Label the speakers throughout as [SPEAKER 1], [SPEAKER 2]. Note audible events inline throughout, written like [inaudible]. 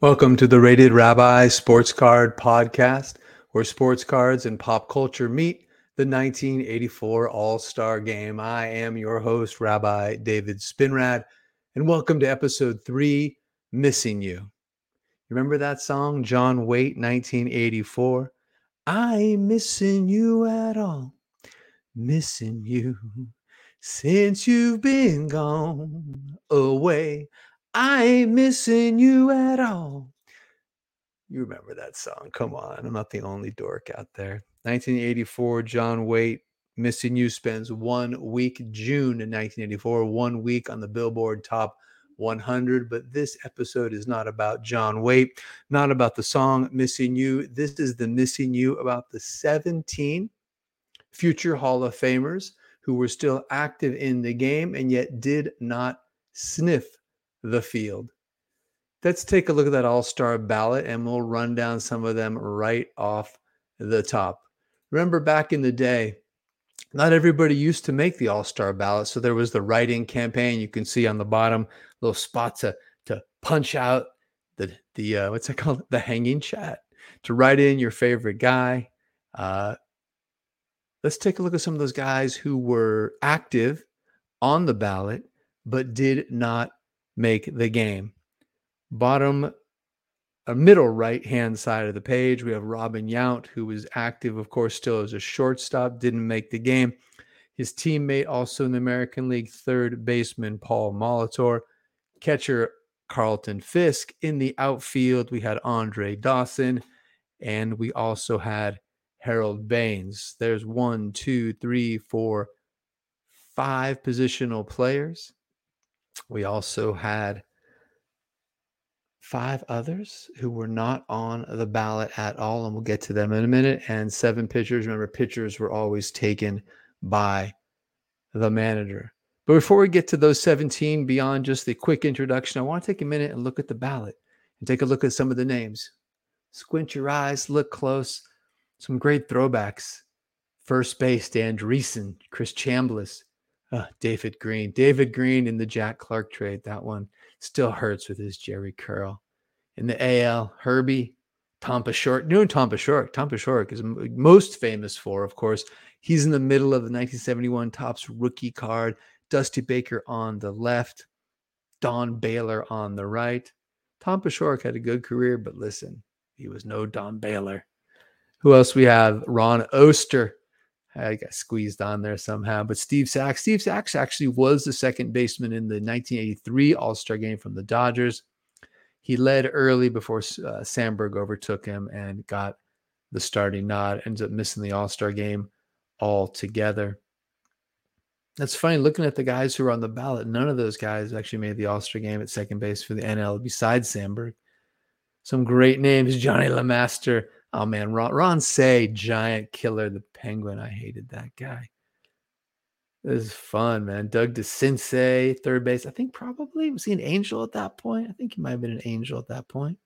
[SPEAKER 1] Welcome to the Rated Rabbi Sports Card Podcast, where sports cards and pop culture meet the 1984 All Star Game. I am your host, Rabbi David Spinrad, and welcome to episode three Missing You. Remember that song, John Waite, 1984? I ain't missing you at all, missing you since you've been gone away. I ain't missing you at all. You remember that song. Come on. I'm not the only dork out there. 1984, John Waite, Missing You spends one week, June in 1984, one week on the Billboard Top 100. But this episode is not about John Waite, not about the song Missing You. This is the Missing You about the 17 future Hall of Famers who were still active in the game and yet did not sniff the field. Let's take a look at that all star ballot and we'll run down some of them right off the top. Remember back in the day, not everybody used to make the all star ballot. So there was the write in campaign. You can see on the bottom little spot to, to punch out the, the uh, what's it called? The hanging chad to write in your favorite guy. Uh, let's take a look at some of those guys who were active on the ballot but did not make the game. Bottom, a middle right hand side of the page, we have Robin Yount, who was active, of course, still as a shortstop, didn't make the game. His teammate, also in the American League, third baseman Paul Molitor, catcher Carlton Fisk. In the outfield, we had Andre Dawson, and we also had Harold Baines. There's one, two, three, four, five positional players. We also had five others who were not on the ballot at all, and we'll get to them in a minute. And seven pitchers. Remember, pitchers were always taken by the manager. But before we get to those 17, beyond just the quick introduction, I want to take a minute and look at the ballot and take a look at some of the names. Squint your eyes, look close. Some great throwbacks. First base, Dan Driessen, Chris Chambliss, uh, David Green. David Green in the Jack Clark trade. That one still hurts with his Jheri curl. In the AL, Herbie, Tom Paciorek. New Tom Paciorek. Tom Paciorek is most famous for, of course, he's in the middle of the 1971 Topps rookie card. Dusty Baker on the left, Don Baylor on the right. Tom Paciorek had a good career, but listen, he was no Don Baylor. Who else we have? Ron Oester I got squeezed on there somehow. But Steve Sax, Steve Sax actually was the second baseman in the 1983 All Star game from the Dodgers. He led early before uh, Sandberg overtook him and got the starting nod. Ends up missing the All Star game altogether. That's funny looking at the guys who were on the ballot. None of those guys actually made the All Star game at second base for the NL besides Sandberg. Some great names Johnny LeMaster, Oh man, Ron, Ron Cey, giant killer, the penguin. I hated that guy. This is fun, man. Doug DeCinces, third base. I think probably was he an angel at that point? I think he might have been an angel at that point.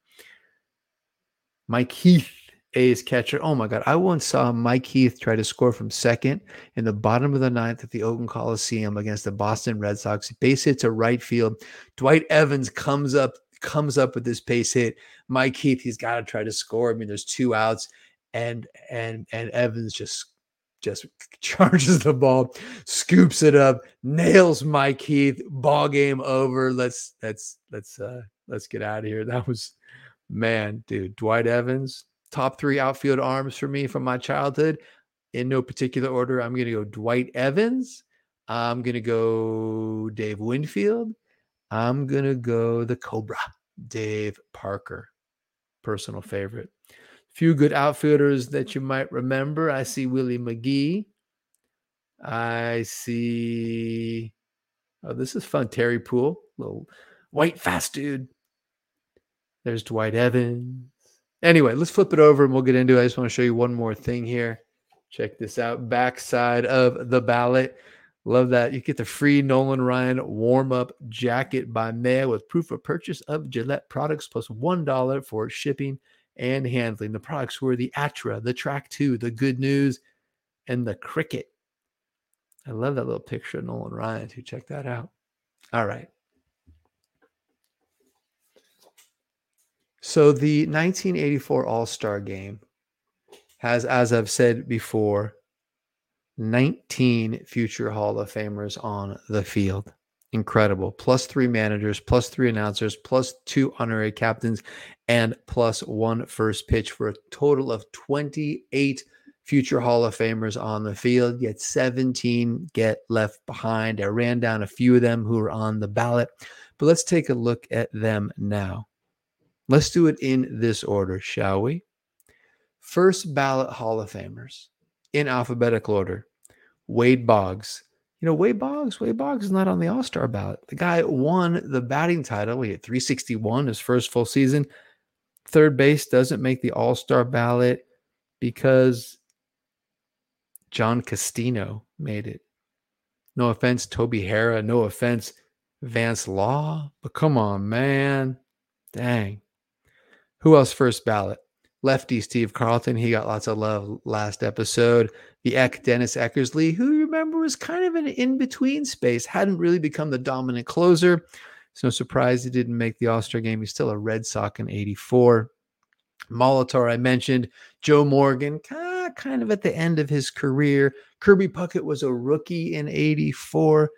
[SPEAKER 1] Mike Heath, A's catcher. Oh my God. I once saw Mike Heath try to score from second in the bottom of the ninth at the Oakland Coliseum against the Boston Red Sox. Base hit to right field. Dwight Evans comes up comes up with this pace hit. Mike Heath, he's got to try to score. I mean, there's two outs, and and and Evans just just [laughs] charges the ball, scoops it up, nails Mike Heath. Ball game over. Let's let's let's uh let's get out of here. That was man, dude. Dwight Evans, top three outfield arms for me from my childhood. In no particular order, I'm gonna go Dwight Evans. I'm gonna go Dave Winfield. I'm to go the Cobra, Dave Parker, personal favorite. Few good outfielders that you might remember. I see Willie McGee. I see, oh, this is fun. Terry Puhl, little white fast dude. There's Dwight Evans. Anyway, let's flip it over and we'll get into it. I just want to show you one more thing here. Check this out. Backside of the ballot. Love that. You get the free Nolan Ryan warm up jacket by mail with proof of purchase of Gillette products plus 1 for shipping and handling. The products were the Atra, the Trac II, the Good News, and the Cricket. I love that little picture of Nolan Ryan too. Check that out. All right. So the 1984 All Star game has, as I've said before, 19 future Hall of Famers on the field. Incredible. Plus three managers, plus three announcers, plus two honorary captains, and plus one first pitch for a total of 28 future Hall of Famers on the field, yet 17 get left behind. I ran down a few of them who are on the ballot, but let's take a look at them now. Let's do it in this order, shall we? First ballot Hall of Famers in alphabetical order Wade Boggs. You know, Wade Boggs, Wade Boggs is not on the All Star ballot. The guy won the batting title. He had 361 his first full season. Third base doesn't make the All Star ballot because John Castino made it. No offense, Toby Harrah. No offense, Vance Law. But come on, man. Dang. Who else first ballot? Lefty Steve Carlton. He got lots of love last episode. The Eck Dennis Eckersley, who you remember was kind of an in between space, hadn't really become the dominant closer. It's no surprise he didn't make the All Star game. He's still a Red Sox in 84. Molitor, I mentioned. Joe Morgan, kind of at the end of his career. Kirby Puckett was a rookie in 84.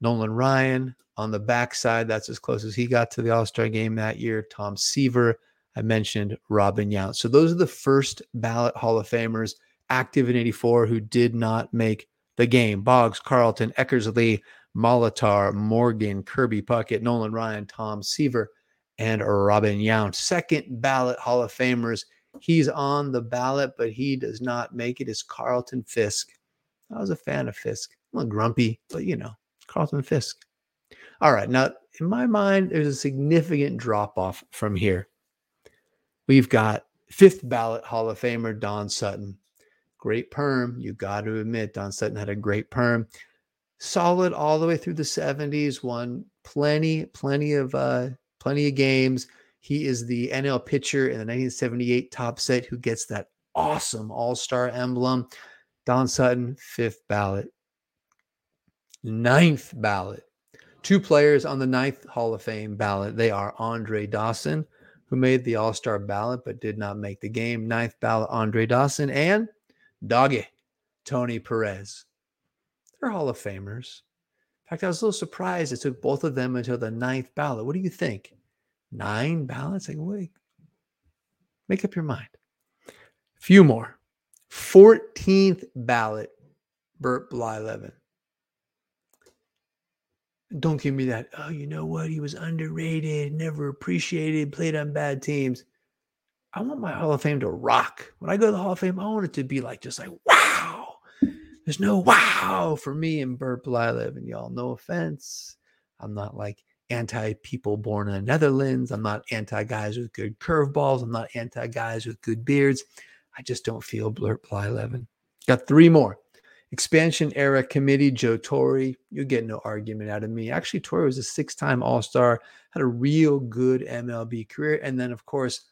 [SPEAKER 1] Nolan Ryan on the backside, that's as close as he got to the All Star game that year. Tom Seaver, I mentioned Robin Yount. So those are the first ballot Hall of Famers active in 84 who did not make the game. Boggs, Carlton, Eckersley, Molitor, Morgan, Kirby Puckett, Nolan Ryan, Tom Seaver, and Robin Yount. Second ballot Hall of Famers. He's on the ballot, but he does not make it. Is Carlton Fisk. I was a fan of Fisk. I'm a grumpy, but you know, Carlton Fisk. All right. Now, in my mind, there's a significant drop off from here. We've got fifth ballot Hall of Famer Don Sutton. Great perm. You got to admit, Don Sutton had a great perm. Solid all the way through the 70s, won plenty, plenty of uh, plenty of games. He is the NL pitcher in the 1978 top set who gets that awesome all-star emblem. Don Sutton, fifth ballot. Ninth ballot. Two players on the ninth Hall of Fame ballot. They are Andre Dawson, who made the All Star ballot but did not make the game. Ninth ballot, Andre Dawson, and Doggy, Tony Perez. They're Hall of Famers. In fact, I was a little surprised it took both of them until the ninth ballot. What do you think? Nine ballots? Like, wait, make up your mind. A Few more. 14th ballot, Bert Blyleven. Don't give me that. Oh, you know what? He was underrated, never appreciated, played on bad teams. I want my Hall of Fame to rock. When I go to the Hall of Fame, I want it to be like just like wow. There's no wow for me and Bert Blyleven, y'all. No offense. I'm not like anti people born in the Netherlands. I'm not anti guys with good curveballs. I'm not anti guys with good beards. I just don't feel Bert Blyleven. Got three more. Expansion era committee, Joe Torre. You'll get no argument out of me. Actually, Torre was a six time All Star, had a real good MLB career. And then, of course,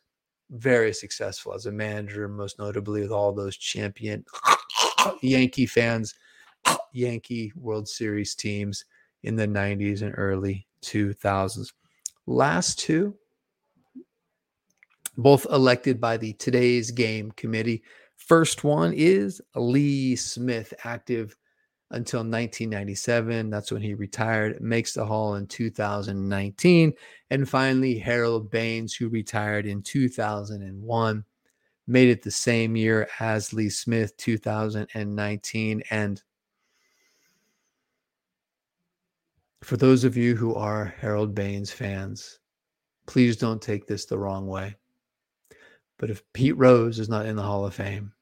[SPEAKER 1] very successful as a manager, most notably with all those champion [coughs] Yankee fans, [coughs] Yankee World Series teams in the 90s and early 2000s. Last two, both elected by the Today's Game Committee. First one is Lee Smith, active until 1997. That's when he retired, makes the Hall in 2019. And finally, Harold Baines, who retired in 2001, made it the same year as Lee Smith, 2019. And for those of you who are Harold Baines fans, please don't take this the wrong way. But if Pete Rose is not in the Hall of Fame,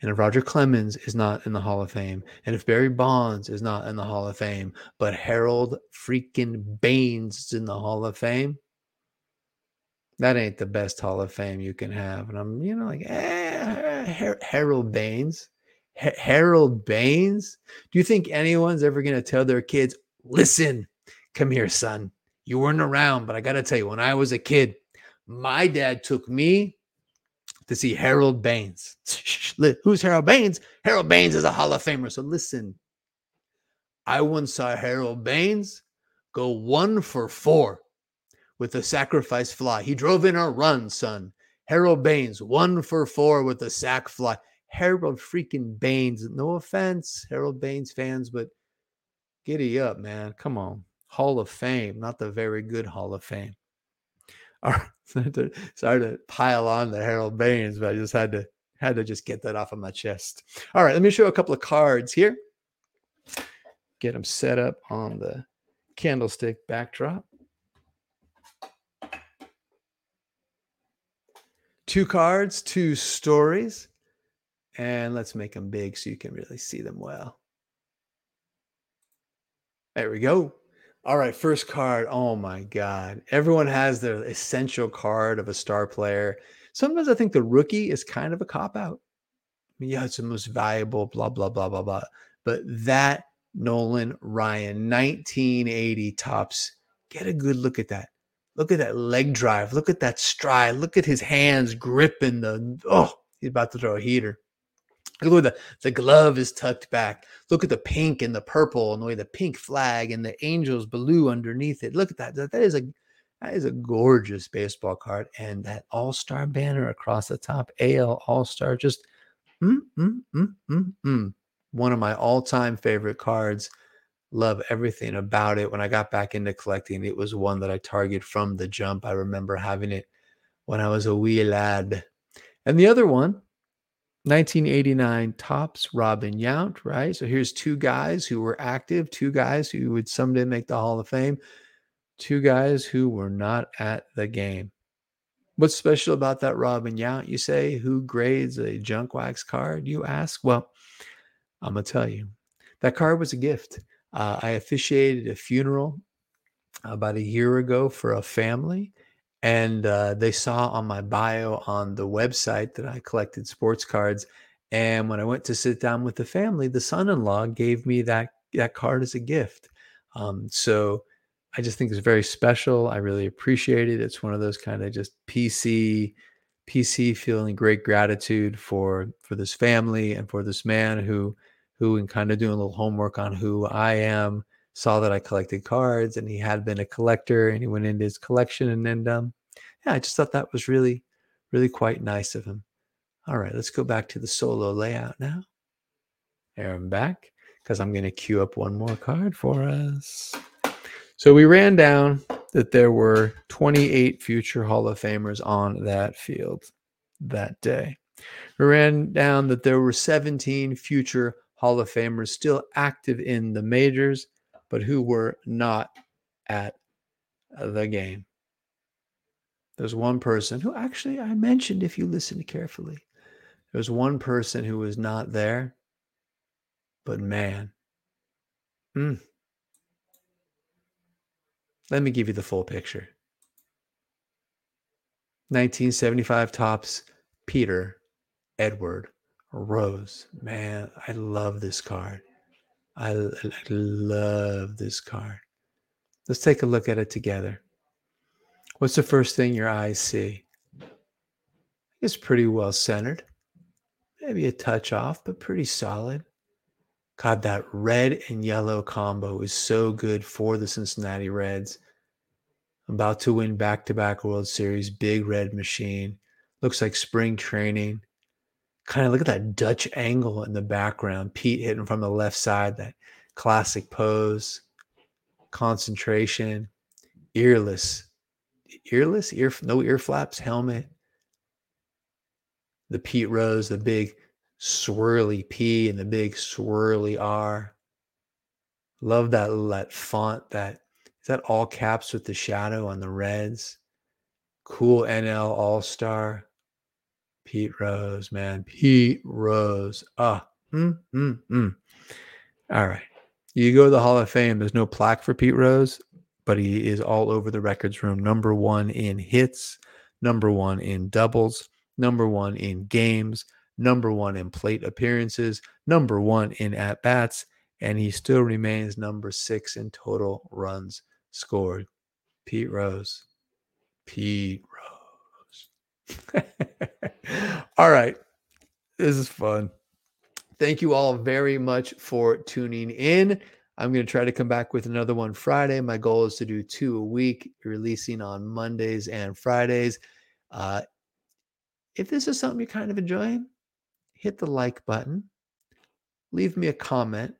[SPEAKER 1] and if Roger Clemens is not in the Hall of Fame, and if Barry Bonds is not in the Hall of Fame, but Harold freaking Baines is in the Hall of Fame, that ain't the best Hall of Fame you can have. And I'm, you know, like, eh, Harold Baines. Harold Baines? Do you think anyone's ever going to tell their kids, listen, come here, son. You weren't around, but I got to tell you, when I was a kid, my dad took me to see Harold Baines. [laughs] Who's Harold Baines? Harold Baines is a Hall of Famer. So listen, I once saw Harold Baines go one for four with a sacrifice fly. He drove in a run, son. Harold Baines, one for four with a sac fly. Harold freaking Baines. No offense, Harold Baines fans, but giddy up, man. Come on. Hall of Fame, not the very good Hall of Fame. [laughs] Sorry to pile on the Harold Baines, but I just had to had to just get that off of my chest. All right, let me show a couple of cards here. Get them set up on the candlestick backdrop. Two cards, two stories, and let's make them big so you can really see them well. There we go. All right, first card. Oh my God. Everyone has their essential card of a star player. Sometimes I think the rookie is kind of a cop out. I mean, yeah, it's the most valuable, blah, blah, blah, blah, blah. But that Nolan Ryan, 1980 Topps, get a good look at that. Look at that leg drive. Look at that stride. Look at his hands gripping the, oh, he's about to throw a heater. Look at the, the glove is tucked back. Look at the pink and the purple and the way the pink flag and the angels blue underneath it. Look at that. That, that is a that is a gorgeous baseball card. And that all-star banner across the top, AL All-Star, just mm, mm, mm, mm, mm. one of my all-time favorite cards. Love everything about it. When I got back into collecting, it was one that I targeted from the jump. I remember having it when I was a wee lad. And the other one 1989 Topps Robin Yount, right? So here's two guys who were active, two guys who would someday make the Hall of Fame, two guys who were not at the game. What's special about that Robin Yount? You say, who grades a junk wax card? You ask. Well, I'm going to tell you. That card was a gift. Uh, I officiated a funeral about a year ago for a family and uh, they saw on my bio on the website that I collected sports cards. And when I went to sit down with the family, the son-in-law gave me that that card as a gift. Um, so I just think it's very special. I really appreciate it. It's one of those kind of just PC PC feeling great gratitude for for this family and for this man who who and kind of doing a little homework on who I am saw that I collected cards and he had been a collector and he went into his collection and then um yeah, I just thought that was really, really quite nice of him. All right, let's go back to the solo layout now. There I'm back because I'm going to queue up one more card for us. So we ran down that there were 28 future Hall of Famers on that field that day. We ran down that there were 17 future Hall of Famers still active in the majors but who were not at the game. There's one person who actually I mentioned if you listen carefully. There's one person who was not there, but man. Mm. Let me give you the full picture. 1975 Topps Peter Edward Rose. Man, I love this card. I, I love this card. Let's take a look at it together. What's the first thing your eyes see? It's pretty well centered. Maybe a touch off, but pretty solid. God, that red and yellow combo is so good for the Cincinnati Reds. About to win back to back World Series, big red machine. Looks like spring training kind of look at that Dutch angle in the background. Pete hitting from the left side, that classic pose, concentration, earless, earless, ear no ear flaps, helmet. The Pete Rose, the big swirly P and the big swirly R. Love that that font. That is that all caps with the shadow on the reds. Cool NL All Star. Pete Rose, man. Pete Rose. Ah, mm, mm, mm. All right. You go to the Hall of Fame, there's no plaque for Pete Rose, but he is all over the records room. Number one in hits, number one in doubles, number one in games, number one in plate appearances, number one in at bats, and he still remains number six in total runs scored. Pete Rose. Pete Rose. [laughs] all right. This is fun. Thank you all very much for tuning in. I'm going to try to come back with another one Friday. My goal is to do two a week, releasing on Mondays and Fridays. Uh, if this is something you're kind of enjoying, hit the like button, leave me a comment,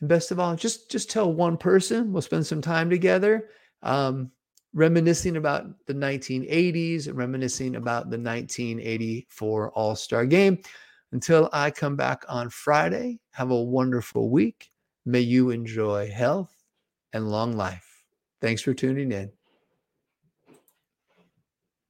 [SPEAKER 1] and best of all, just just tell one person. We'll spend some time together, um, reminiscing about the 1980s, reminiscing about the 1984 All Star Game. Until I come back on Friday, have a wonderful week May you enjoy health and long life. Thanks for tuning in.